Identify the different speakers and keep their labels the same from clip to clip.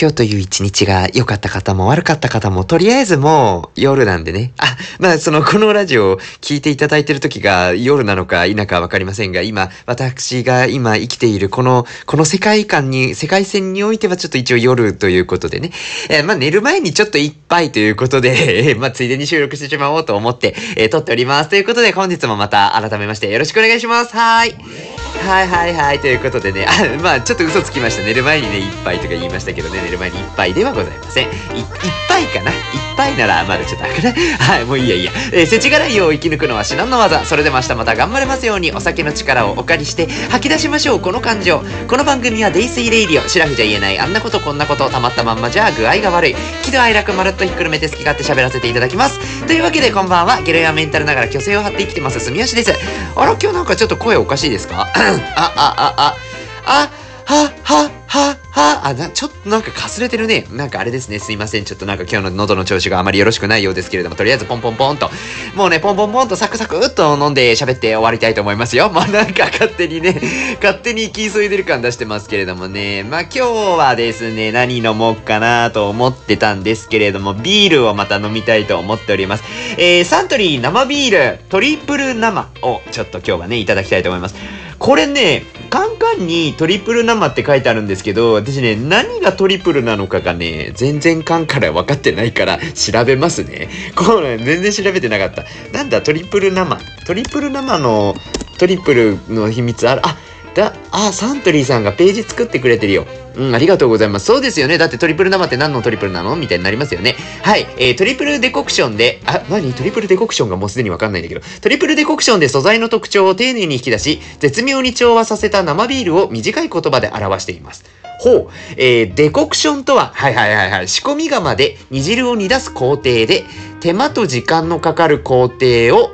Speaker 1: 今日という一日が良かった方も悪かった方も、とりあえずもう夜なんでね。あ、まあその、このラジオを聞いていただいてる時が夜なのか否かわかりませんが、今、私が今生きているこの、この世界観に、世界線においてはちょっと一応夜ということでね。えー、まあ寝る前にちょっと一杯ということで、え、まあついでに収録してしまおうと思って、えー、撮っております。ということで本日もまた改めましてよろしくお願いします。はい。はいはいはい。ということでね、あまあちょっと嘘つきました。寝る前にね、一杯とか言いましたけどね、寝る前に一杯ではございません。い、一杯かな一杯ならまだちょっとあくね。はい、もういいやいいや。えー、世知辛いを生き抜くのは至難の技。それでも明日また頑張れます。ように、お酒の力をお借りして吐き出しましょう、この感情。この番組はデイスイレイディオ。シラフじゃ言えない、あんなことこんなこと、たまったまんまじゃ具合が悪い。喜怒哀楽まるっとひっくるめて好き勝手喋らせていただきます。というわけでこんばんは、ゲロやメンタルながら虚勢を張って生きてます、住吉です。あら、今日なんかちょっと声おかしいです。かあ、あ、あ、あ、あ、は、は、は、は、あ、な、ちょっとなんかかすれてるね。なんかあれですね。すいません。ちょっとなんか今日の喉の調子があまりよろしくないようですけれども、とりあえずポンポンポンと、もうね、ポンポンポンとサクサクっと飲んで喋って終わりたいと思いますよ。まあなんか勝手にね、勝手に行き急いでる感出してますけれどもね。まあ今日はですね、何飲もうかなと思ってたんですけれども、ビールをまた飲みたいと思っております。えー、サントリー生ビール、トリプル生をちょっと今日はね、いただきたいと思います。これね、カンカンにトリプル生って書いてあるんですけど、私ね、何がトリプルなのかがね、全然カンから分かってないから調べますね。これ全然調べてなかった。なんだ、トリプル生。トリプル生のトリプルの秘密ある。あ、だ、あ、サントリーさんがページ作ってくれてるよ。うん、ありがとうございます。そうですよね。だってトリプル生って何のトリプルなの？みたいになりますよね。はい。えー、トリプルデコクションで、あ、何？トリプルデコクションがもうすでにわかんないんだけど、トリプルデコクションで素材の特徴を丁寧に引き出し、絶妙に調和させた生ビールを短い言葉で表しています。ほう。えー、デコクションとは、はいはいはいはい、仕込み釜で煮汁を煮出す工程で、手間と時間のかかる工程を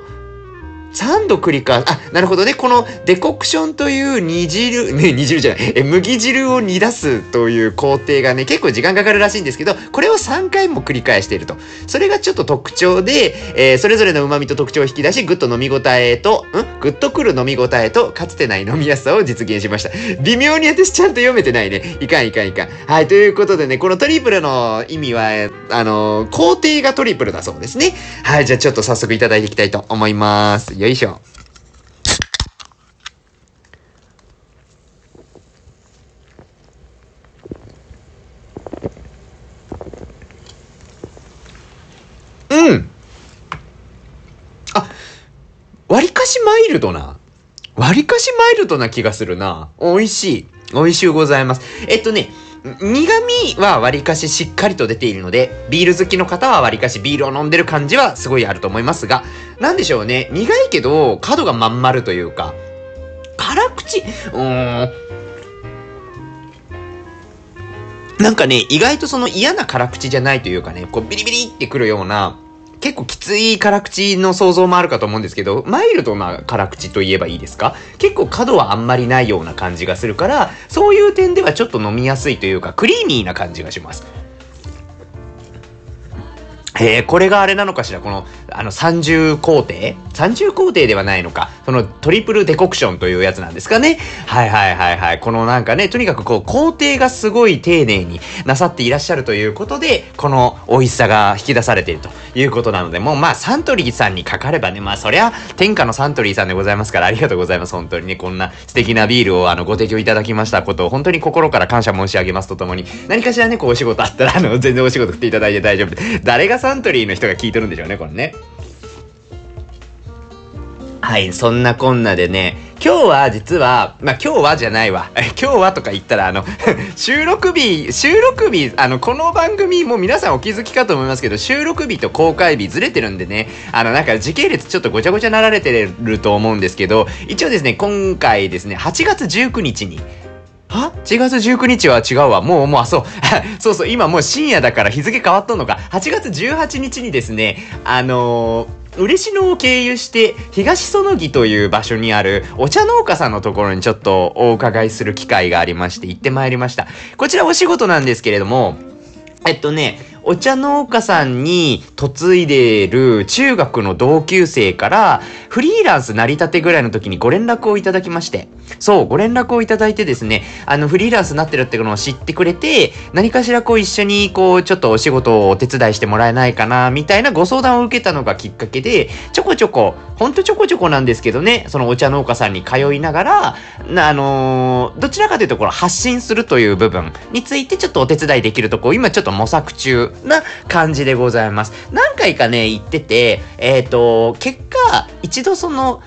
Speaker 1: 3度繰り返す。あ、なるほどね。このデコクションという煮汁、ね、煮汁じゃない、え、麦汁を煮出すという工程がね、結構時間かかるらしいんですけど、これを3回も繰り返していると。それがちょっと特徴で、えー、それぞれの旨味と特徴を引き出し、ぐっと飲み応えと、ん？ぐっとくる飲み応えと、かつてない飲みやすさを実現しました。微妙に私ちゃんと読めてないね。いかんいかんいかん。はい、ということでね、このトリプルの意味は、あの、工程がトリプルだそうですね。はい、じゃあちょっと早速いただいていきたいと思います。よいしょ。うん。あ、割かしマイルドな。割かしマイルドな気がするな。美味しい。美味しゅうございます。えっとね、苦味は割かししっかりと出ているので、ビール好きの方は割かしビールを飲んでる感じはすごいあると思いますが、なんでしょうね。苦いけど、角がまん丸というか、辛口、うーん。なんかね、意外とその嫌な辛口じゃないというかね、こうビリビリってくるような、結構きつい辛口の想像もあるかと思うんですけど、マイルドな辛口といえばいいですか？結構角はあんまりないような感じがするから、そういう点ではちょっと飲みやすいというか、クリーミーな感じがします。えー、これがあれなのかしら？この、あの、三重工程三重工程ではないのか。そのトリプルデコクションというやつなんですかね。はいはいはいはい。このなんかね、とにかくこう、工程がすごい丁寧になさっていらっしゃるということで、この美味しさが引き出されているということなので、もうまあ、サントリーさんにかかればね、まあ、そりゃ、天下のサントリーさんでございますから、ありがとうございます。本当にね、こんな素敵なビールをあの、ご提供いただきましたことを、本当に心から感謝申し上げますとともに、何かしらね、こう、お仕事あったら、あの、全然お仕事振っていただいて大丈夫で、誰がサントリーの人が聞いてるんでしょうね、これね。はい、そんなこんなでね、今日は実は、まあ、今日はじゃないわ。今日はとか言ったら、あの 収録日、収録日、あの、この番組も皆さんお気づきかと思いますけど、収録日と公開日ずれてるんでね、あの、なんか時系列ちょっとごちゃごちゃなられてると思うんですけど、一応ですね、今回ですね、8月19日に、は ?8 月19日は違うわ。もう、もう、あ、そう。そうそう、今もう深夜だから日付変わっとんのか。8月18日にですね、あのー嬉野を経由して東園木という場所にあるお茶農家さんのところにちょっとお伺いする機会がありまして行ってまいりました。こちらお仕事なんですけれども、えっとね、お茶農家さんに嫁いでる中学の同級生からフリーランス成り立てぐらいの時にご連絡をいただきまして、そう、ご連絡をいただいてですね、あの、フリーランスになってるっていうのを知ってくれて、何かしらこう一緒にこう、ちょっとお仕事をお手伝いしてもらえないかな、みたいなご相談を受けたのがきっかけで、ちょこちょこ、ほんとちょこちょこなんですけどね、そのお茶農家さんに通いながら、あのー、どちらかというところ発信するという部分についてちょっとお手伝いできるとこ、今ちょっと模索中。な感じでございます。何回かね、言ってて、えっ、ー、と、結果、一度その、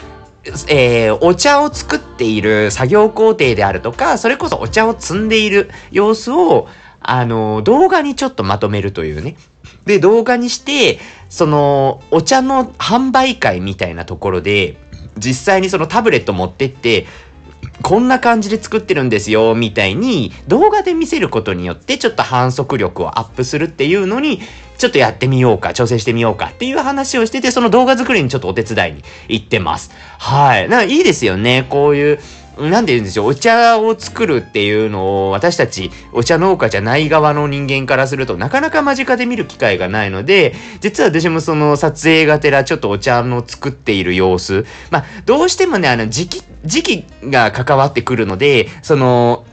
Speaker 1: えー、お茶を作っている作業工程であるとか、それこそお茶を摘んでいる様子を、あの、動画にちょっとまとめるというね。で、動画にして、その、お茶の販売会みたいなところで、実際にそのタブレット持ってって、こんな感じで作ってるんですよ、みたいに動画で見せることによってちょっと反則力をアップするっていうのにちょっとやってみようか、挑戦してみようかっていう話をしてて、その動画作りにちょっとお手伝いに行ってます。はい。なんかいいですよね。こういう、なんて言うんでしょう、お茶を作るっていうのを私たちお茶農家じゃない側の人間からするとなかなか間近で見る機会がないので、実は私もその撮影がてらちょっとお茶の作っている様子、まあどうしてもね、あの時期、時期が関わってくるので、その、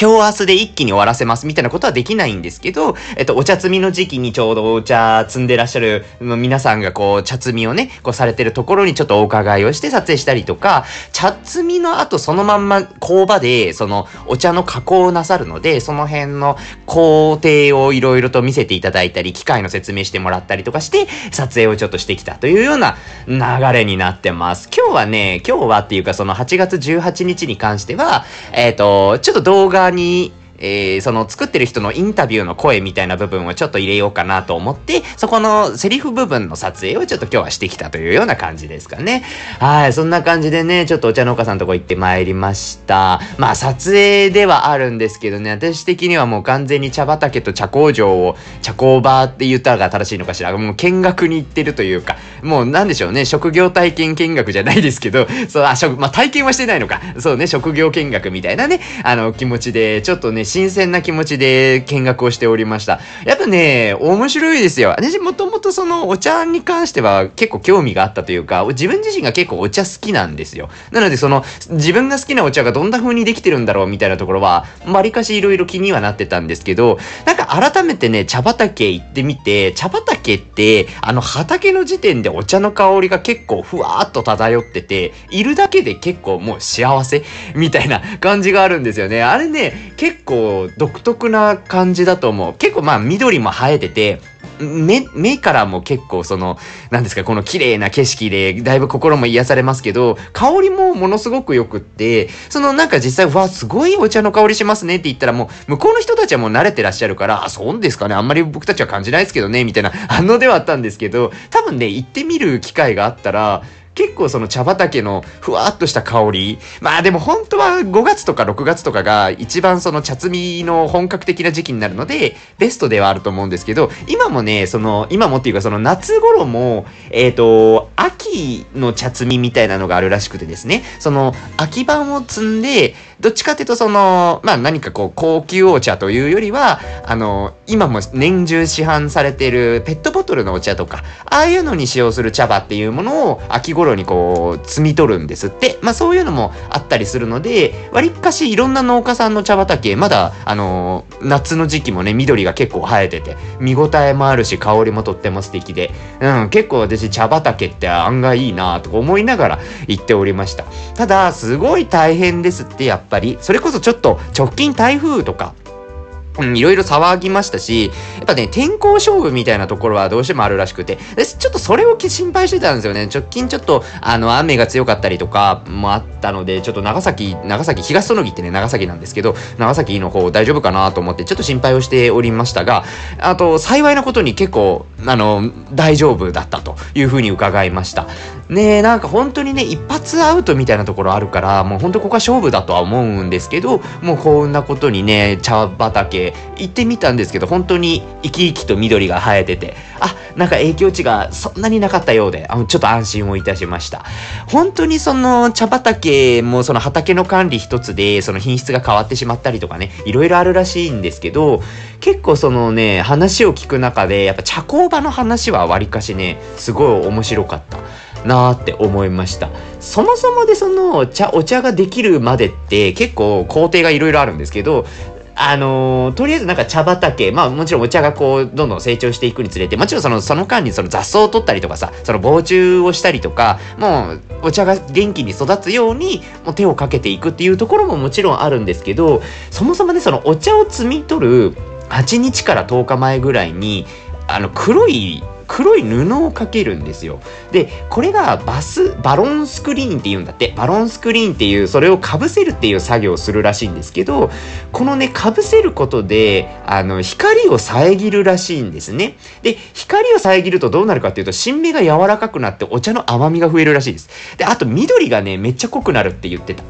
Speaker 1: 今日明日で一気に終わらせますみたいなことはできないんですけど、えっと、お茶摘みの時期にちょうどお茶摘んでらっしゃる皆さんがこう、茶摘みをね、こうされてるところにちょっとお伺いをして撮影したりとか、茶摘みの後そのまんま工場で、そのお茶の加工をなさるので、その辺の工程をいろいろと見せていただいたり、機械の説明してもらったりとかして、撮影をちょっとしてきたというような流れになってます。今日はね、今日はっていうかその8月18日に関しては、えっ、と、ちょっと動画にえー、その作ってる人のインタビューの声みたいな部分をちょっと入れようかなと思って、そこのセリフ部分の撮影をちょっと今日はしてきたというような感じですかね。はい、そんな感じでね、ちょっとお茶農家さんのとこ行ってまいりました。まあ撮影ではあるんですけどね、私的にはもう完全に茶畑と茶工場を、茶工場って言ったら正しいのかしら、もう見学に行ってるというか、もうなんでしょうね、職業体験見学じゃないですけど、そう、あ、職、まあ体験はしてないのか。そうね、職業見学みたいなね、あの気持ちで、ちょっとね、新鮮な気持ちで見学をしておりました。やっぱね、面白いですよ。私もともとそのお茶に関しては結構興味があったというか、自分自身が結構お茶好きなんですよ。なのでその自分が好きなお茶がどんな風にできてるんだろうみたいなところは、わりかし色々気にはなってたんですけど、なんか改めてね、茶畑行ってみて、茶畑って、あの畑の時点でお茶の香りが結構ふわーっと漂ってて、いるだけで結構もう幸せみたいな感じがあるんですよね。あれね、結構独特な感じだと思う。結構まあ緑も生えてて、目、目からも結構その、なんですか、この綺麗な景色で、だいぶ心も癒されますけど、香りもものすごく良くって、そのなんか実際、わ、すごいお茶の香りしますねって言ったらもう、向こうの人たちはもう慣れてらっしゃるから、あ、そうですかね、あんまり僕たちは感じないですけどね、みたいな反応ではあったんですけど、多分ね、行ってみる機会があったら、結構その茶畑のふわっとした香り。まあでも本当は5月とか6月とかが一番その茶摘みの本格的な時期になるので、ベストではあると思うんですけど、今もね、その、今もっていうかその夏頃も、えっ、ー、と、秋の茶摘みみたいなのがあるらしくてですね、その秋版を摘んで、どっちかっていうとその、まあ何かこう高級お茶というよりは、あの、今も年中市販されてるペットボトルのお茶とか、ああいうのに使用する茶葉っていうものを秋頃にこう、摘み取るんですって。まあそういうのもあったりするので、わりかしいろんな農家さんの茶畑、まだ、あの、夏の時期もね、緑が結構生えてて、見応えもあるし、香りもとっても素敵で、うん、結構私茶畑って案外いいなとか思いながら行っておりました。ただ、すごい大変ですって、やっぱり。それこそちょっと直近台風とか、いろいろ騒ぎましたし、やっぱね、天候勝負みたいなところはどうしてもあるらしくて、ちょっとそれを心配してたんですよね。直近ちょっと、あの、雨が強かったりとかもあったので、ちょっと長崎、長崎、東園木ってね、長崎なんですけど、長崎の方大丈夫かなと思って、ちょっと心配をしておりましたが、あと、幸いなことに結構、あの、大丈夫だったというふうに伺いました。ねえ、なんか本当にね、一発アウトみたいなところあるから、もう本当ここは勝負だとは思うんですけど、もうこんなことにね、茶畑行ってみたんですけど、本当に生き生きと緑が生えてて、あ、なんか影響値がそんなになかったようで、あちょっと安心をいたしました。本当にその茶畑もその畑の管理一つで、その品質が変わってしまったりとかね、いろいろあるらしいんですけど、結構そのね、話を聞く中で、やっぱ茶工場の話はわりかしね、すごい面白かった。なーって思いました。そもそもでその茶、お茶ができるまでって結構工程がいろいろあるんですけど、あのー、とりあえずなんか茶畑、まあもちろんお茶がこう、どんどん成長していくにつれて、もちろんその、その間にその雑草を取ったりとかさ、その防虫をしたりとか、もうお茶が元気に育つように、もう手をかけていくっていうところももちろんあるんですけど、そもそもね、そのお茶を摘み取る8日から10日前ぐらいに、あの、黒い黒い布をかけるんですよ。で、これがバス、バロンスクリーンって言うんだって。バロンスクリーンっていう、それをかぶせるっていう作業をするらしいんですけど、このね、かぶせることで、あの、光を遮るらしいんですね。で、光を遮るとどうなるかっていうと、新芽が柔らかくなってお茶の甘みが増えるらしいです。で、あと緑がね、めっちゃ濃くなるって言ってた。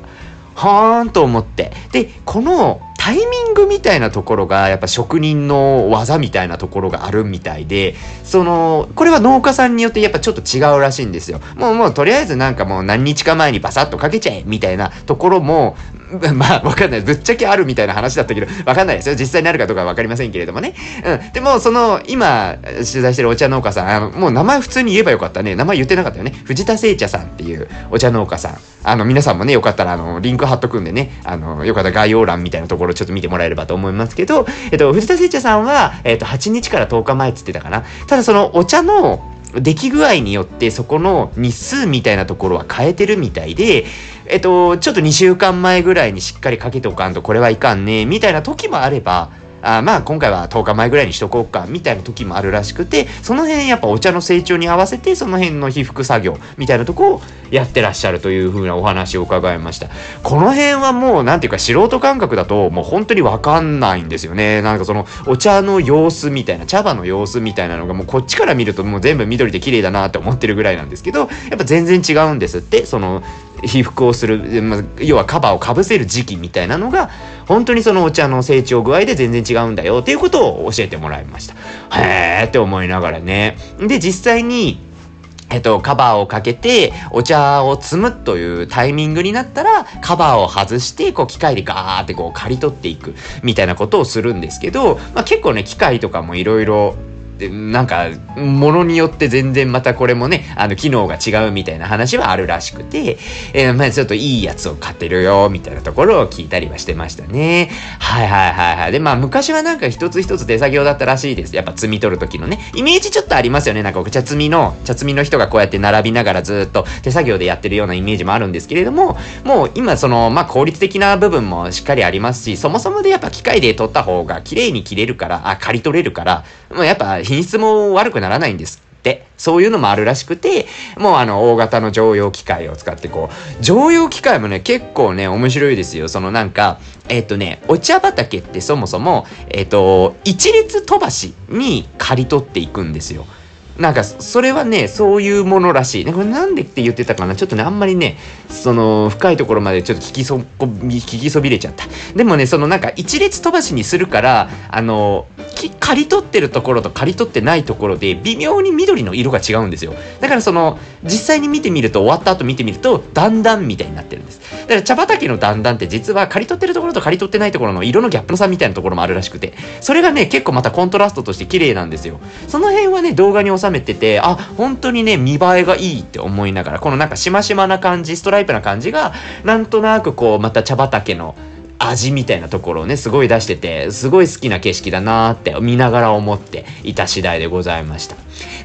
Speaker 1: はーんと思って。で、このタイミングみたいなところがやっぱ職人の技みたいなところがあるみたいで、その、これは農家さんによってやっぱちょっと違うらしいんですよ。もうもうとりあえずなんかもう何日か前にバサッとかけちゃえみたいなところも、まあわかんない。ぶっちゃけあるみたいな話だったけど、わかんないですよ。実際にあるかどうかわかりませんけれどもね。うん。でも、その、今、取材してるお茶農家さん、もう名前普通に言えばよかったね。名前言ってなかったよね。藤田製茶さんっていうお茶農家さん。あの、皆さんもね、よかったら、あの、リンク貼っとくんでね、あの、よかったら概要欄みたいなところちょっと見てもらえればと思いますけど、えっと、藤田製茶さんは、えっと、8日から10日前っつってたかな。ただそのお茶の、出来具合によってそこの日数みたいなところは変えてるみたいで、えっと、ちょっと2週間前ぐらいにしっかりかけておかんとこれはいかんね、みたいな時もあれば、あまあ今回は10日前ぐらいにしとこうかみたいな時もあるらしくてその辺やっぱお茶の成長に合わせてその辺の被覆作業みたいなとこをやってらっしゃるというふうなお話を伺いました。この辺はもうなんていうか素人感覚だともう本当にわかんないんですよね。なんかそのお茶の様子みたいな茶葉の様子みたいなのがもうこっちから見るともう全部緑で綺麗だなって思ってるぐらいなんですけどやっぱ全然違うんですって。その被覆をする、まあ、要はカバーをかぶせる時期みたいなのが本当にそのお茶の成長具合で全然違うんだよっていうことを教えてもらいました。へーって思いながらね。で、実際にえっと、カバーをかけて、お茶を摘むというタイミングになったら、カバーを外して、こう、機械でガーってこう、刈り取っていく、みたいなことをするんですけど、まあ結構ね、機械とかもいろいろ、なんか、ものによって全然またこれもね、あの、機能が違うみたいな話はあるらしくて、えー、まあちょっといいやつを買ってるよ、みたいなところを聞いたりはしてましたね。はいはいはいはい。で、まあ昔はなんか一つ一つ手作業だったらしいです。やっぱ摘み取る時のね、イメージちょっとありますよね。なんか茶摘みの、茶摘みの人がこうやって並びながらずっと手作業でやってるようなイメージもあるんですけれども、もう今その、まあ効率的な部分もしっかりありますし、そもそもでやっぱ機械で取った方が綺麗に切れるから、あ、刈り取れるから、もうやっぱ品質も悪くならないんですって。そういうのもあるらしくて、もうあの、大型の常用機械を使ってこう、常用機械もね、結構ね、面白いですよ。そのなんか、えっ、ー、とね、お茶畑ってそもそも、えっ、ー、と、一列飛ばしに刈り取っていくんですよ。なんか、それはね、そういうものらしい。ね、これなんでって言ってたかな？ちょっとね、あんまりね、その、深いところまでちょっと聞きそ、聞きそびれちゃった。でもね、そのなんか、一列飛ばしにするから、あの、刈り取ってるところと刈り取ってないところで、微妙に緑の色が違うんですよ。だからその、実際に見てみると、終わった後見てみると、段々みたいになってるんです。だから茶畑の段々って実は刈り取ってるところと刈り取ってないところの色のギャップの差みたいなところもあるらしくて、それがね、結構またコントラストとして綺麗なんですよ。その辺はね、動画に収めてて、あ、本当にね、見栄えがいいって思いながら、このなんかしましまな感じ、ストライプな感じが、なんとなくこう、また茶畑の味みたいなところをね、すごい出してて、すごい好きな景色だなーって見ながら思っていた次第でございました。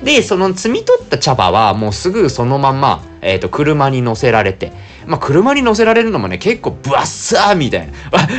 Speaker 1: で、その摘み取った茶葉はもうすぐそのまま、えっ、ー、と、車に乗せられて、まあ、車に乗せられるのもね、結構ブワッサーみたいな。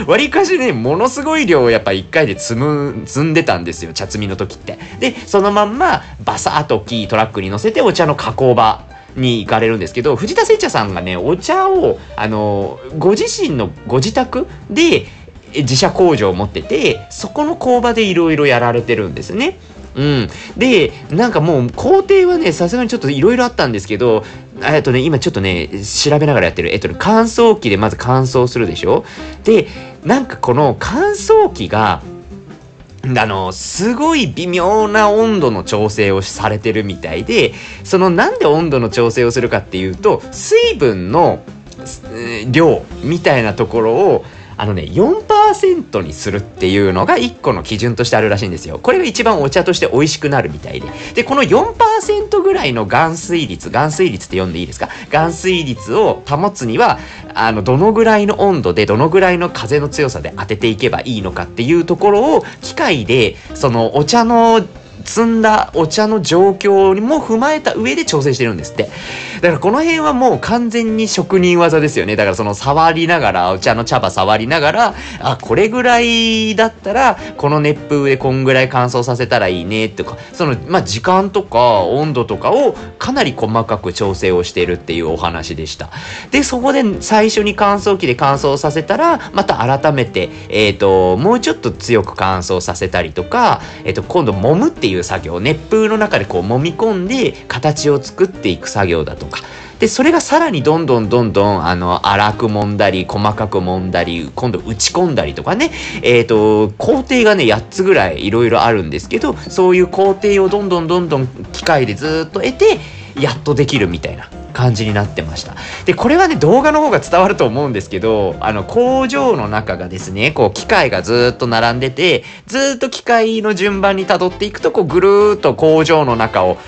Speaker 1: わりかしね、ものすごい量をやっぱ1回で積む、積んでたんですよ、茶摘みの時って。で、そのまんま、バサーとキートラックに乗せてお茶の加工場に行かれるんですけど、藤田製茶さんがね、お茶を、あの、ご自身のご自宅で自社工場を持ってて、そこの工場でいろいろやられてるんですね。うん。で、なんかもう工程はね、さすがにちょっといろいろあったんですけど、えっとね、今ちょっとね、調べながらやってる。えっとね、乾燥機でまず乾燥するでしょ？で、なんかこの乾燥機が、あの、すごい微妙な温度の調整をされてるみたいで、そのなんで温度の調整をするかっていうと、水分の量みたいなところをあのね、4%にするっていうのが1個の基準としてあるらしいんですよ。これが一番お茶として美味しくなるみたいで。で、この4%ぐらいの含水率、含水率って読んでいいですか？含水率を保つには、あの、どのぐらいの温度で、どのぐらいの風の強さで当てていけばいいのかっていうところを、機械で、そのお茶の積んだお茶の状況にも踏まえた上で調整してるんですって。だからこの辺はもう完全に職人技ですよね。だからその触りながら、お茶の茶葉触りながら、あ、これぐらいだったら、この熱風でこんぐらい乾燥させたらいいねとか、その、まあ、時間とか温度とかをかなり細かく調整をしてるっていうお話でした。で、そこで最初に乾燥機で乾燥させたら、また改めて、えっ、ー、と、もうちょっと強く乾燥させたりとか、えっ、ー、と、今度揉むっていうう作業、熱風の中でこう揉み込んで形を作っていく作業だとか、で、それがさらにどんどんどんどん、あの、粗く揉んだり、細かく揉んだり、今度打ち込んだりとかね、えっ、ー、と、工程がね、8つぐらいいろいろあるんですけど、そういう工程をどんどんどんどん機械でずっと得て、やっとできるみたいな感じになってました。で、これはね、動画の方が伝わると思うんですけど、あの、工場の中がですね、こう、機械がずっと並んでて、ずっと機械の順番に辿っていくと、こう、ぐるーっと工場の中を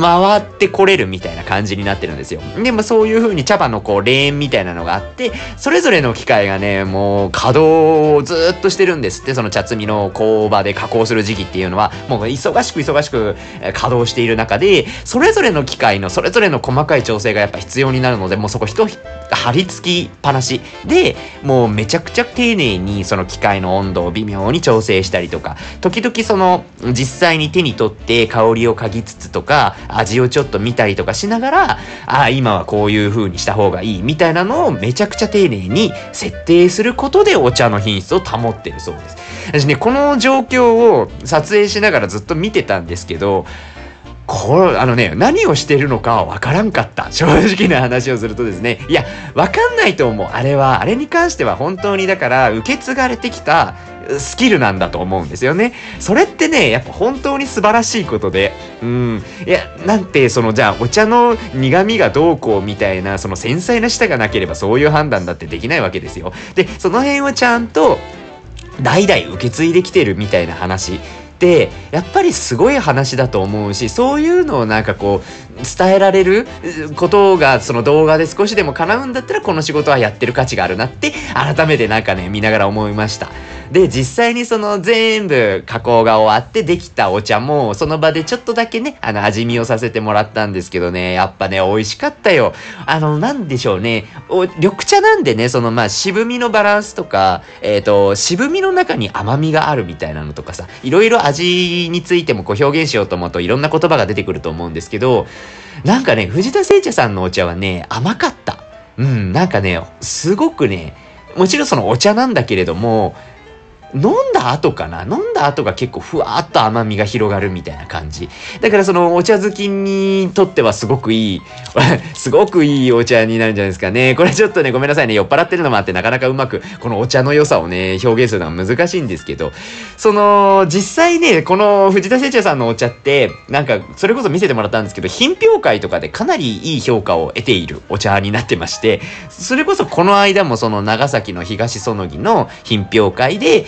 Speaker 1: 回ってこれるみたいな感じになってるんですよ。で、もそういう風に茶葉のこうレーンみたいなのがあって、それぞれの機械がね、もう稼働をずっとしてるんですって、その茶摘みの工場で加工する時期っていうのは、もう忙しく忙しく稼働している中で、それぞれの機械のそれぞれの細かい調整がやっぱ必要になるので、もうそこ人張り付きっぱなしで、もうめちゃくちゃ丁寧にその機械の温度を微妙に調整したりとか、時々その実際に手に取って香りを嗅ぎつつとか味をちょっと見たりとかしながら、ああ、今はこういう風にした方がいいみたいなのをめちゃくちゃ丁寧に設定することでお茶の品質を保ってるそうです。私ね、この状況を撮影しながらずっと見てたんですけど、これ、あのね、何をしてるのかはわからんかった。正直な話をするとですね。いや、わかんないと思う。あれは、あれに関しては本当にだから、受け継がれてきたスキルなんだと思うんですよね。それってね、やっぱ本当に素晴らしいことで、うん。いや、なんて、その、じゃあ、お茶の苦味がどうこうみたいな、その繊細な舌がなければそういう判断だってできないわけですよ。で、その辺をちゃんと、代々受け継いできてるみたいな話っやっぱりすごい話だと思うしそういうのをなんかこう伝えられることがその動画で少しでも叶うんだったらこの仕事はやってる価値があるなって改めてなんかね見ながら思いました。で実際にその全部加工が終わってできたお茶もその場でちょっとだけねあの味見をさせてもらったんですけどねやっぱね美味しかったよ。あのなんでしょうね緑茶なんでねそのまあ渋みのバランスとかえっ、ー、と渋みの中に甘みがあるみたいなのとかさいろいろ味についてもこう表現しようと思うといろんな言葉が出てくると思うんですけどなんかね、藤田製茶さんのお茶はね、甘かった。うん、なんかね、すごくね、もちろんそのお茶なんだけれども、飲んだ後かな？飲んだ後が結構ふわっと甘みが広がるみたいな感じ。だからそのお茶好きにとってはすごくいい、すごくいいお茶になるんじゃないですかね。これちょっとね、ごめんなさいね。酔っ払ってるのもあってなかなかうまくこのお茶の良さをね、表現するのは難しいんですけど、その、実際ね、この藤田聖茶さんのお茶って、なんかそれこそ見せてもらったんですけど、品評会とかでかなりいい評価を得ているお茶になってまして、それこそこの間もその長崎の東園木の品評会で、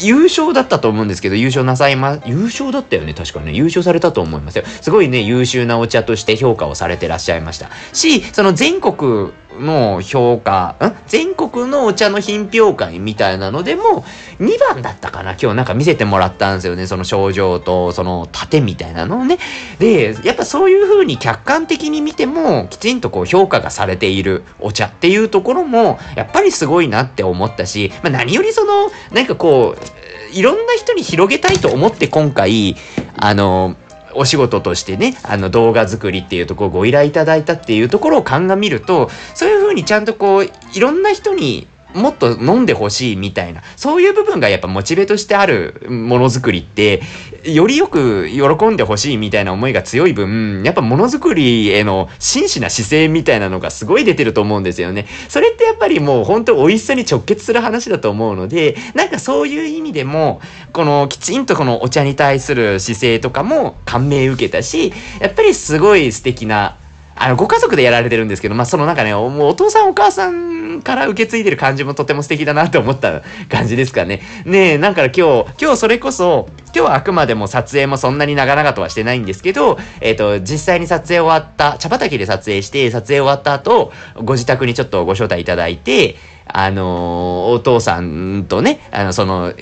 Speaker 1: 優勝だったと思うんですけど、優勝なさいま、優勝だったよね、確かね。優勝されたと思いますよ。すごいね、優秀なお茶として評価をされてらっしゃいました。し、その全国の評価、ん？全国のお茶の品評会みたいなのでも、2番だったかな今日なんか見せてもらったんですよね。その症状と、その盾みたいなのをね。で、やっぱそういう風に客観的に見ても、きちんとこう評価がされているお茶っていうところも、やっぱりすごいなって思ったし、まあ、何よりその、なんかこう、いろんな人に広げたいと思って今回、あの、お仕事としてね、あの動画作りっていうところをご依頼いただいたっていうところを鑑みると、そういうふうにちゃんとこう、いろんな人にもっと飲んでほしいみたいな、そういう部分がやっぱモチベとしてあるものづくりって、よりよく喜んでほしいみたいな思いが強い分、やっぱものづくりへの真摯な姿勢みたいなのがすごい出てると思うんですよね。それってやっぱりもう本当美味しさに直結する話だと思うので、なんかそういう意味でも、このきちんとこのお茶に対する姿勢とかも感銘受けたし、やっぱりすごい素敵なあの、ご家族でやられてるんですけど、まあ、そのなんかね、もうお父さんお母さんから受け継いでる感じもとても素敵だなって思った感じですかね。ねえ、なんか今日、今日それこそ、今日はあくまでも撮影もそんなに長々とはしてないんですけど、えっ、ー、と、実際に撮影終わった、茶畑で撮影して、撮影終わった後、ご自宅にちょっとご招待いただいて、あのお父さんとね、あの、その、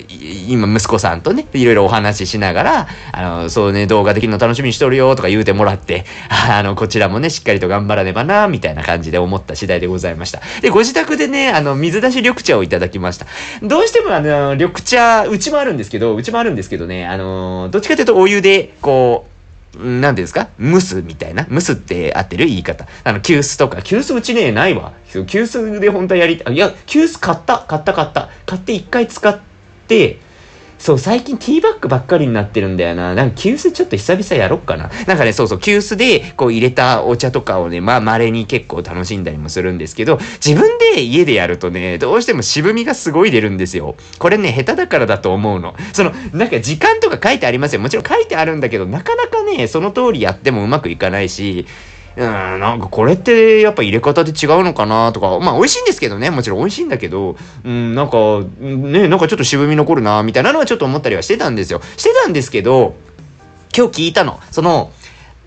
Speaker 1: 今、息子さんとね、いろいろお話ししながら、あの、そうね、動画できるの楽しみにしとるよとか言うてもらって、あの、こちらもね、しっかりと頑張らねばな、みたいな感じで思った次第でございました。で、ご自宅でね、あの、水出し緑茶をいただきました。どうしてもあの、緑茶、うちもあるんですけど、うちもあるんですけどね、あの、どっちかというとお湯で、こう、何ですか？蒸すみたいな？蒸すって合ってる言い方。あの、急須とか。急須うちね、ないわ。急須で本当はやりたい。いや、急須買った。買った、買った。買って一回使って、そう、最近ティーバッグばっかりになってるんだよな。なんか急須ちょっと久々やろっかな。なんかね、そうそう、急須でこう入れたお茶とかをね、まあ稀に結構楽しんだりもするんですけど、自分で家でやるとね、どうしても渋みがすごい出るんですよ。これね、下手だからだと思うの。その、なんか時間とか書いてありますよ。もちろん書いてあるんだけど、なかなかね、その通りやってもうまくいかないし、うん、なんかこれってやっぱ入れ方で違うのかなとか、まあ美味しいんですけどね、もちろん美味しいんだけど、うん、なんか、ね、なんかちょっと渋み残るなみたいなのはちょっと思ったりはしてたんですよ。してたんですけど、今日聞いたの。その、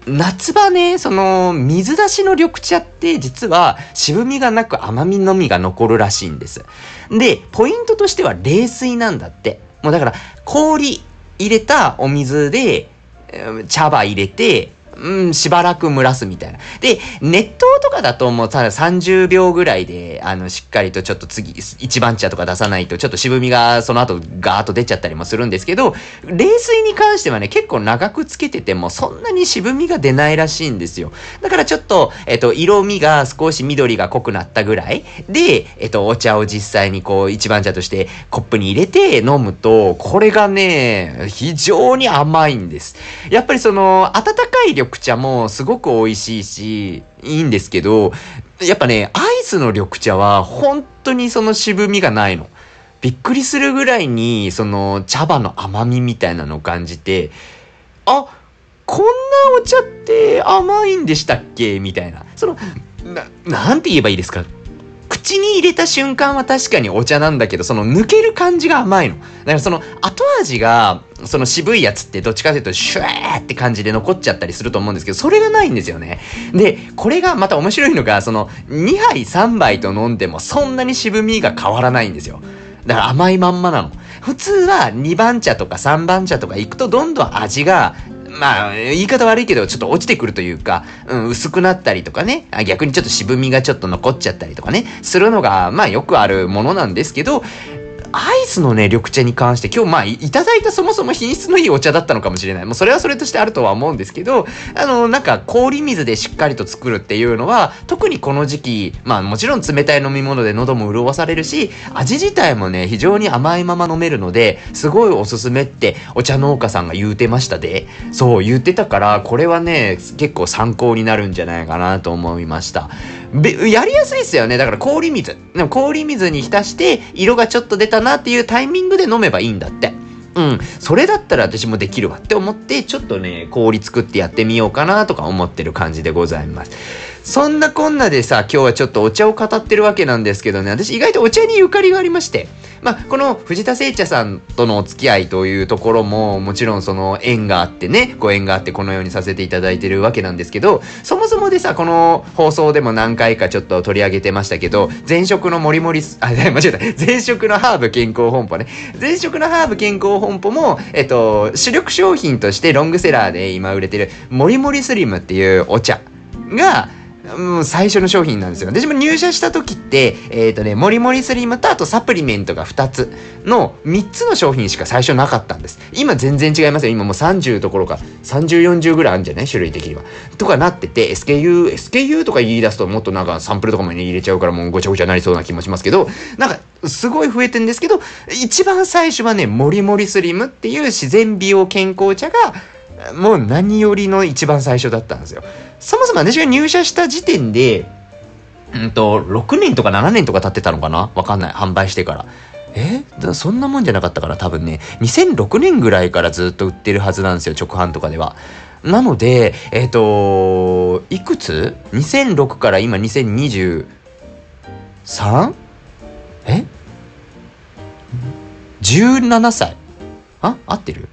Speaker 1: 夏場ね、その、水出しの緑茶って実は渋みがなく甘みのみが残るらしいんです。で、ポイントとしては冷水なんだって。もうだから、氷入れたお水で、茶葉入れて、うん、しばらく蒸らすみたいな。で、熱湯とかだともうただ30秒ぐらいで、あの、しっかりとちょっと次、一番茶とか出さないと、ちょっと渋みがその後ガーッと出ちゃったりもするんですけど、冷水に関してはね、結構長くつけててもそんなに渋みが出ないらしいんですよ。だからちょっと、えっと、色味が少し緑が濃くなったぐらいで、えっと、お茶を実際にこう、一番茶としてコップに入れて飲むと、これがね、非常に甘いんです。やっぱりその、温かい緑茶もすごく美味しいし、いいんですけど、やっぱね、アイスの緑茶は本当にその渋みがないの。びっくりするぐらいに、その茶葉の甘みみたいなのを感じて、あ、こんなお茶って甘いんでしたっけ？みたいな。その、な、なんて言えばいいですか？口に入れた瞬間は確かにお茶なんだけど、その抜ける感じが甘いの。だからその後味が、その渋いやつってどっちかというとシューって感じで残っちゃったりすると思うんですけど、それがないんですよね。で、これがまた面白いのが、その2杯3杯と飲んでもそんなに渋みが変わらないんですよ。だから甘いまんまなの。普通は2番茶とか3番茶とか行くとどんどん味がまあ、言い方悪いけど、ちょっと落ちてくるというか、うん、薄くなったりとかね、逆にちょっと渋みがちょっと残っちゃったりとかね、するのが、まあよくあるものなんですけど、アイスのね、緑茶に関して今日まあいただいたそもそも品質のいいお茶だったのかもしれない。もうそれはそれとしてあるとは思うんですけど、あの、なんか氷水でしっかりと作るっていうのは、特にこの時期、まあもちろん冷たい飲み物で喉も潤されるし、味自体もね、非常に甘いまま飲めるので、すごいおすすめってお茶農家さんが言うてましたで、そう言ってたから、これはね、結構参考になるんじゃないかなと思いました。やりやすいですよね。だから氷水。でも氷水に浸して、色がちょっと出たなっていうタイミングで飲めばいいんだって。うん。それだったら私もできるわって思って、ちょっとね、氷作ってやってみようかなとか思ってる感じでございます。そんなこんなでさ、今日はちょっとお茶を語ってるわけなんですけどね、私意外とお茶にゆかりがありまして、まあ、この藤田聖茶さんとのお付き合いというところも、もちろんその縁があってね、ご縁があってこのようにさせていただいてるわけなんですけど、そもそもでさ、この放送でも何回かちょっと取り上げてましたけど、前職のもりもり、あ、間違えた。前職のハーブ健康本舗ね。前職のハーブ健康本舗も、えっと、主力商品としてロングセラーで今売れてる、もりもりスリムっていうお茶が、もう最初の商品なんですよ。私も入社した時って、えっ、ー、とね、もりもりスリムとあとサプリメントが2つの3つの商品しか最初なかったんです。今全然違いますよ。今もう30どころか30、40ぐらいあるんじゃない種類的には。とかなってて、SKU、SKU とか言い出すともっとなんかサンプルとかも入れちゃうからもうごちゃごちゃになりそうな気もしますけど、なんかすごい増えてんですけど、一番最初はね、もりもりスリムっていう自然美容健康茶がもう何よりの一番最初だったんですよ。そもそも私が入社した時点で、うんと、6年とか7年とか経ってたのかな？わかんない。販売してから。え？そんなもんじゃなかったから多分ね、2006年ぐらいからずっと売ってるはずなんですよ、直販とかでは。なので、えっ、ー、と、いくつ ?2006 から今 2023? え ?17 歳あ？合ってる？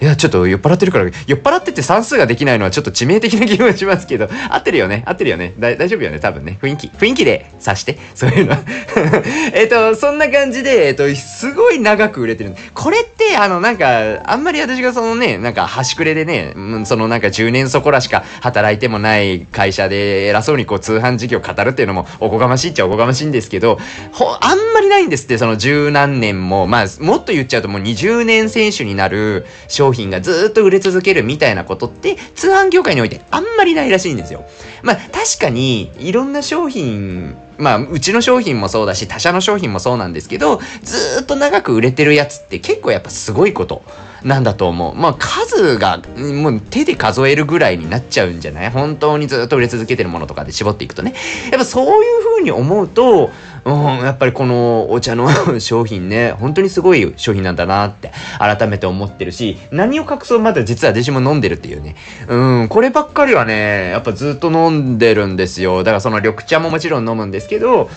Speaker 1: いや、ちょっと酔っ払ってるから、酔っ払ってて算数ができないのはちょっと致命的な気もしますけど、合ってるよね合ってるよね大丈夫よね多分ね。雰囲気。雰囲気で指して。そういうの えっと、そんな感じで、えっと、すごい長く売れてる。これって、あの、なんか、あんまり私がそのね、なんか端くれでね、そのなんか10年そこらしか働いてもない会社で偉そうにこう通販事業語るっていうのもおこがましいっちゃおこがましいんですけど、ほ、あんまりないんですって、その十何年も、まあ、もっと言っちゃうともう20年選手になる商商品がずっと売れ続けるみたいなことって通販業界においてあんまりないらしいんですよ。まあ確かにいろんな商品まあ、うちの商品もそうだし、他社の商品もそうなんですけど、ずっと長く売れてるやつって結構やっぱすごいことなんだと思う。まあ、数が、もう手で数えるぐらいになっちゃうんじゃない？本当にずっと売れ続けてるものとかで絞っていくとね。やっぱそういう風に思うと、うん、やっぱりこのお茶の商品ね、本当にすごい商品なんだなって改めて思ってるし、何を隠そうまだ実は私も飲んでるっていうね。うん、こればっかりはね、やっぱずっと飲んでるんですよ。だからその緑茶ももちろん飲むんですけど、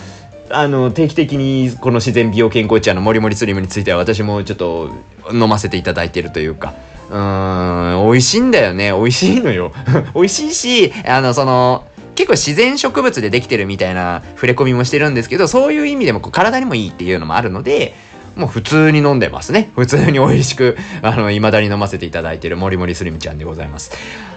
Speaker 1: あの、定期的にこの自然美容健康茶のもりもりスリムについては私もちょっと飲ませていただいてるというか、うーん、美味しいんだよね。美味しいのよ。美味しいし、あの、その、結構自然植物でできてるみたいな触れ込みもしてるんですけど、そういう意味でもこう体にもいいっていうのもあるので、もう普通に飲んでますね。普通に美味しく、あの、未だに飲ませていただいてるもりもりスリムちゃんでございます。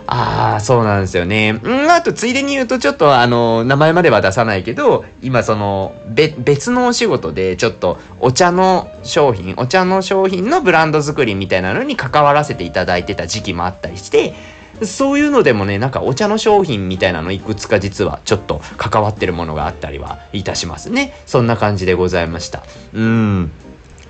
Speaker 1: ああ、そうなんですよね。んあと、ついでに言うと、ちょっと、あの、名前までは出さないけど、今、その、べ、別のお仕事で、ちょっと、お茶の商品、お茶の商品のブランド作りみたいなのに関わらせていただいてた時期もあったりして、そういうのでもね、なんかお茶の商品みたいなのいくつか実はちょっと関わってるものがあったりはいたしますね。そんな感じでございました。うん。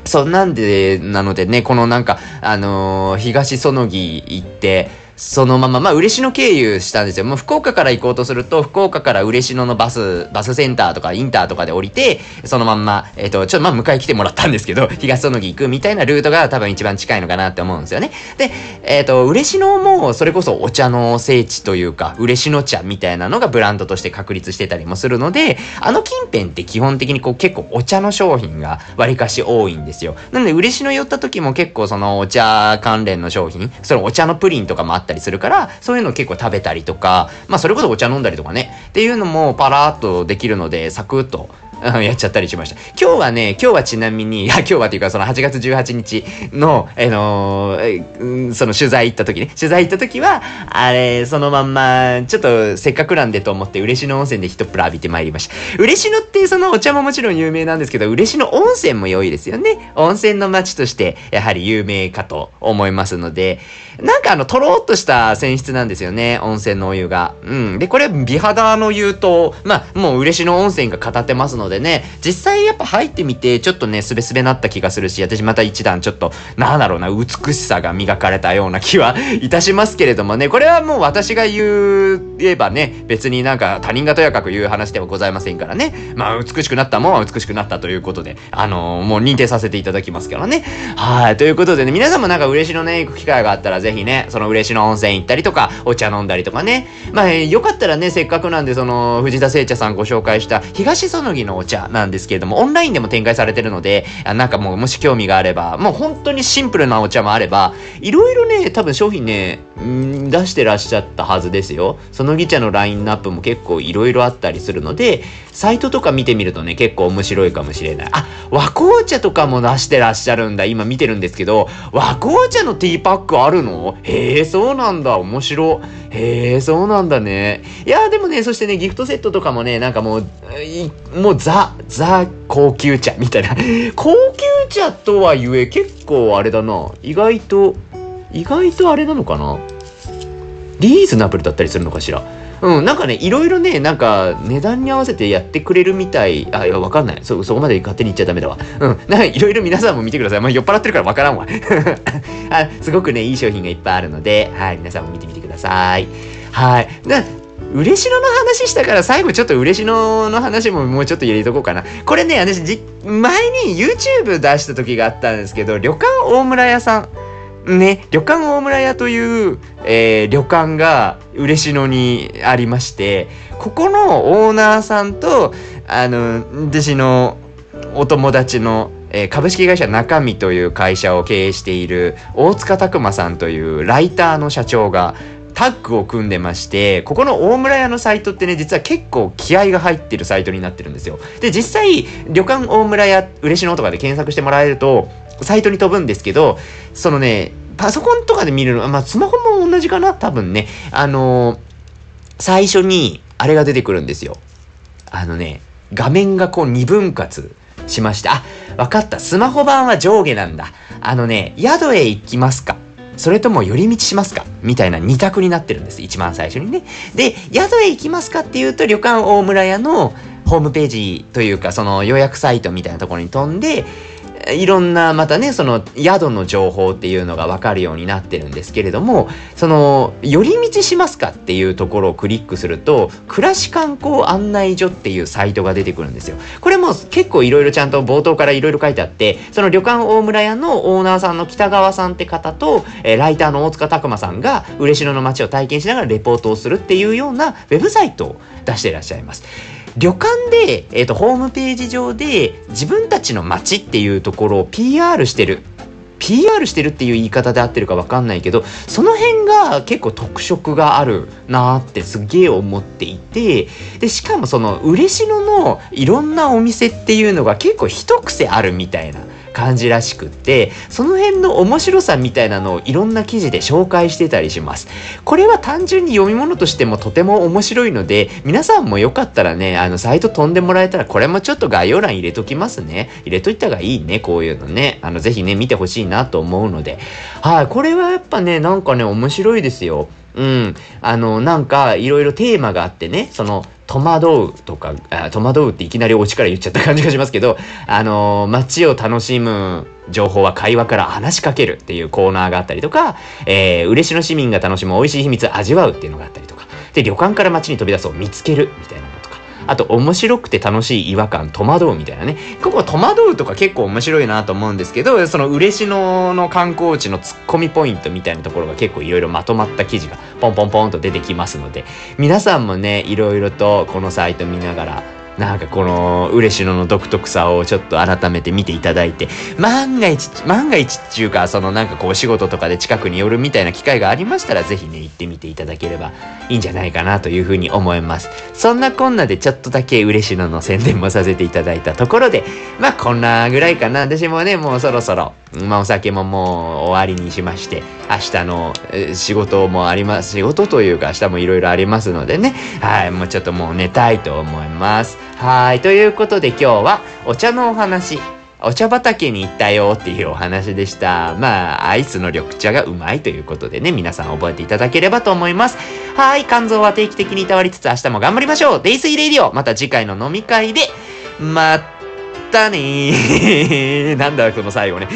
Speaker 1: そんなんで、なのでね、このなんか、あのー、東園木行って、そのまま、まあ、嬉野経由したんですよ。もう福岡から行こうとすると、福岡から嬉野のバス、バスセンターとかインターとかで降りて、そのまんま、えっ、ー、と、ちょっとまあ、迎え来てもらったんですけど、東園木行くみたいなルートが多分一番近いのかなって思うんですよね。で、えっ、ー、と、嬉野も、それこそお茶の聖地というか、嬉野茶みたいなのがブランドとして確立してたりもするので、あの近辺って基本的にこう結構お茶の商品が割かし多いんですよ。なので、嬉野寄った時も結構そのお茶関連の商品、そのお茶のプリンとかもあっったりするから、そういうの結構食べたりとか、まあそれこそお茶飲んだりとかね、っていうのもパラーっとできるので、サクッとやっちゃったりしました。今日はね、今日はちなみに、いや、今日はっていうかその8月18日の、あのー、その取材行った時ね、取材行った時は、あれ、そのまんま、ちょっとせっかくなんでと思って、嬉野温泉で一プラ浴びてまいりました。嬉野ってそのお茶ももちろん有名なんですけど、嬉野温泉も良いですよね。温泉の街として、やはり有名かと思いますので、なんかあの、とろっとした泉質なんですよね、温泉のお湯が。うん。で、これ、美肌の湯と、まあ、もう嬉野温泉が語ってますのででね、実際やっぱ入ってみて、ちょっとね、すべすべなった気がするし、私また一段ちょっと、なんだろうな、美しさが磨かれたような気はいたしますけれどもね、これはもう私が言えばね、別になんか他人がとやかく言う話ではございませんからね、まあ、美しくなったもんは美しくなったということで、あのー、もう認定させていただきますからね。はい、ということでね、皆さんもなんか嬉野ね、行く機会があったらぜひね、その嬉野温泉行ったりとか、お茶飲んだりとかね。まあ、よかったらね、せっかくなんで、その、藤田聖茶さんご紹介した、東園木のおお茶なんですけれども、オンラインでも展開されてるので、あなんかもうもし興味があれば、もう本当にシンプルなお茶もあれば、いろいろね、多分商品ね、出してらっしゃったはずですよ。そのぎ茶のラインナップも結構いろいろあったりするので、サイトとか見てみるとね、結構面白いかもしれない。あ、和紅茶とかも出してらっしゃるんだ。今見てるんですけど、和紅茶のティーパックあるの？へえ、そうなんだ。面白。へえ、そうなんだね。いや、でもね、そしてね、ギフトセットとかもね、なんかもう、もうザ、ザ高級茶みたいな。高級茶とはいえ、結構あれだな。意外と、意外とあれなのかなリーズナブルだったりするのかしら。うん、なんかね、いろいろね、なんか値段に合わせてやってくれるみたい。あ、いや、わかんない。そ、そこまで勝手に言っちゃダメだわ。うん、なんかいろいろ皆さんも見てください。まあ、酔っ払ってるからわからんわ。あ、すごくね、いい商品がいっぱいあるので、はい、皆さんも見てみてください。はい。で、嬉野の話したから最後ちょっと嬉野の話ももうちょっと入れとこうかな。これね、私、前に YouTube 出した時があったんですけど、旅館大村屋さん。ね、旅館大村屋という、えー、旅館が嬉野にありまして、ここのオーナーさんと、あの、私のお友達の、えー、株式会社中身という会社を経営している大塚拓馬さんというライターの社長がタッグを組んでまして、ここの大村屋のサイトってね、実は結構気合が入ってるサイトになってるんですよ。で、実際、旅館大村屋、嬉野とかで検索してもらえると、サイトに飛ぶんですけど、そのね、パソコンとかで見るのは、まあ、スマホも同じかな多分ね。あのー、最初に、あれが出てくるんですよ。あのね、画面がこう二分割しまして、あ、わかった。スマホ版は上下なんだ。あのね、宿へ行きますかそれとも寄り道しますかみたいな二択になってるんです。一番最初にね。で、宿へ行きますかっていうと、旅館大村屋のホームページというか、その予約サイトみたいなところに飛んで、いろんなまたねその宿の情報っていうのが分かるようになってるんですけれどもその寄り道しますかっていうところをクリックすると暮らし観光案内所っていうサイトが出てくるんですよ。これも結構いろいろちゃんと冒頭からいろいろ書いてあってその旅館大村屋のオーナーさんの北川さんって方と、えー、ライターの大塚拓馬さんが嬉野の街を体験しながらレポートをするっていうようなウェブサイトを出していらっしゃいます。旅館で、え、ー、と、ホームページ上で自分たちの街っていうところを PR してる。PR してるっていう言い方で合ってるか分かんないけど、その辺が結構特色があるなってすげえ思っていて、で、しかもその嬉野のいろんなお店っていうのが結構一癖あるみたいな。感じらしくって、その辺の面白さみたいなのをいろんな記事で紹介してたりします。これは単純に読み物としてもとても面白いので、皆さんもよかったらね、あの、サイト飛んでもらえたら、これもちょっと概要欄入れときますね。入れといた方がいいね、こういうのね。あの、ぜひね、見てほしいなと思うので。はい、これはやっぱね、なんかね、面白いですよ。うん。あの、なんか、いろいろテーマがあってね、その、戸惑うとか、戸惑うっていきなりオチから言っちゃった感じがしますけど、あの、街を楽しむ情報は会話から話しかけるっていうコーナーがあったりとか、えー、嬉野市民が楽しむ美味しい秘密味わうっていうのがあったりとか、で、旅館から街に飛び出すを見つけるみたいなあと面白くて楽しい違和感、戸惑うみたいなね。ここ戸惑うとか結構面白いなと思うんですけど、その嬉野の観光地のツッコミポイントみたいなところが結構いろいろまとまった記事がポンポンポンと出てきますので、皆さんもね、いろいろとこのサイト見ながらなんかこの嬉野の独特さをちょっと改めて見ていただいて、万が一、万が一っていうか、そのなんかこうお仕事とかで近くに寄るみたいな機会がありましたら、ぜひね、行ってみていただければいいんじゃないかなというふうに思います。そんなこんなでちょっとだけ嬉野の宣伝もさせていただいたところで、まあこんなぐらいかな。私もね、もうそろそろ、まあお酒ももう終わりにしまして、明日の仕事もあります。仕事というか明日もいろいろありますのでね、はい、もうちょっともう寝たいと思います。はい。ということで今日はお茶のお話。お茶畑に行ったよっていうお話でした。まあ、アイスの緑茶がうまいということでね、皆さん覚えていただければと思います。はい。肝臓は定期的にいたわりつつ明日も頑張りましょう。泥酔 Radio。また次回の飲み会で、またったねー。なんだこの最後ね。